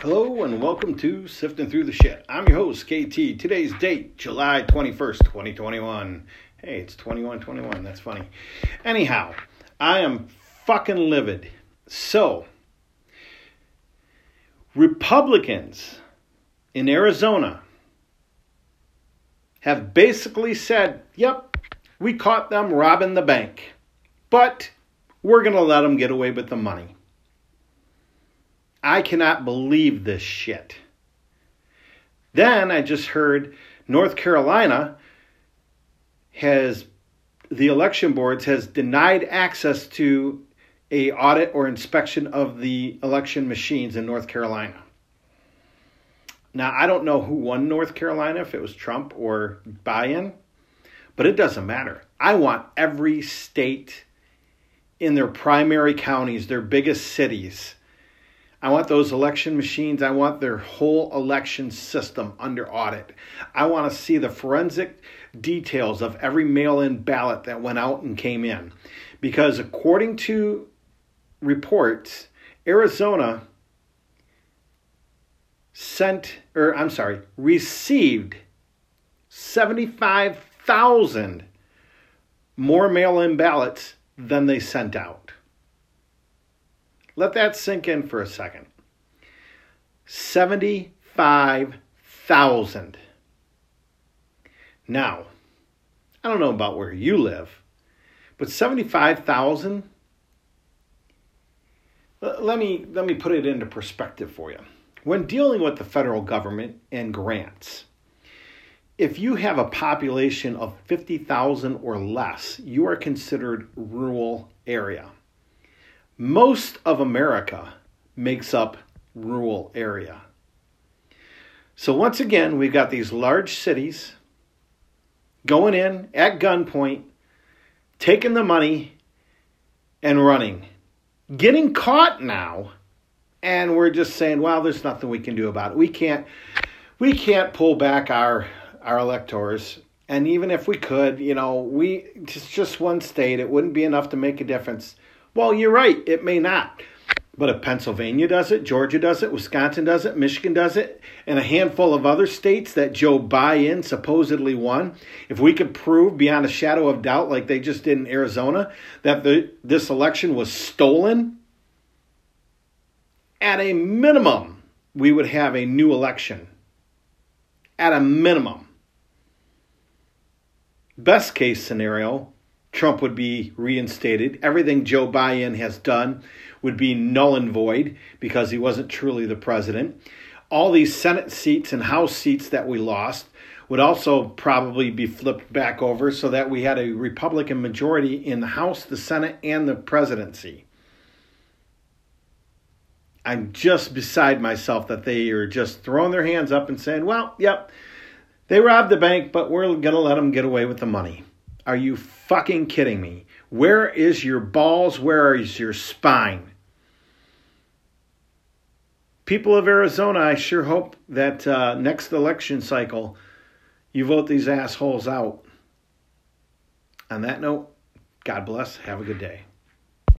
Hello and welcome to Sifting Through the Shit. I'm your host, KT. Today's date, July 21st, 2021. Hey, it's 2121. That's funny. Anyhow, I am fucking livid. So, Republicans in Arizona have basically said, yep, we caught them robbing the bank, but we're going to let them get away with the money. I cannot believe this shit. Then I just heard North Carolina has the election boards has denied access to a audit or inspection of the election machines in North Carolina. Now, I don't know who won North Carolina, if it was Trump or Biden, but it doesn't matter. I want every state in their primary counties, their biggest cities, I want those election machines. I want their whole election system under audit. I want to see the forensic details of every mail in ballot that went out and came in. Because according to reports, Arizona sent, or I'm sorry, received 75,000 more mail in ballots than they sent out. Let that sink in for a second. 75,000. Now, I don't know about where you live, but 75,000 let me let me put it into perspective for you. When dealing with the federal government and grants, if you have a population of 50,000 or less, you are considered rural area. Most of America makes up rural area. So once again, we've got these large cities going in at gunpoint, taking the money and running. Getting caught now, and we're just saying, well, there's nothing we can do about it. We can't we can't pull back our our electors. And even if we could, you know, we it's just one state, it wouldn't be enough to make a difference. Well, you're right, it may not. But if Pennsylvania does it, Georgia does it, Wisconsin does it, Michigan does it, and a handful of other states that Joe Biden supposedly won, if we could prove beyond a shadow of doubt, like they just did in Arizona, that the, this election was stolen, at a minimum, we would have a new election. At a minimum. Best case scenario, Trump would be reinstated. Everything Joe Biden has done would be null and void because he wasn't truly the president. All these Senate seats and House seats that we lost would also probably be flipped back over so that we had a Republican majority in the House, the Senate, and the presidency. I'm just beside myself that they are just throwing their hands up and saying, well, yep, they robbed the bank, but we're going to let them get away with the money. Are you fucking kidding me? Where is your balls? Where is your spine? People of Arizona, I sure hope that uh, next election cycle you vote these assholes out. On that note, God bless. Have a good day.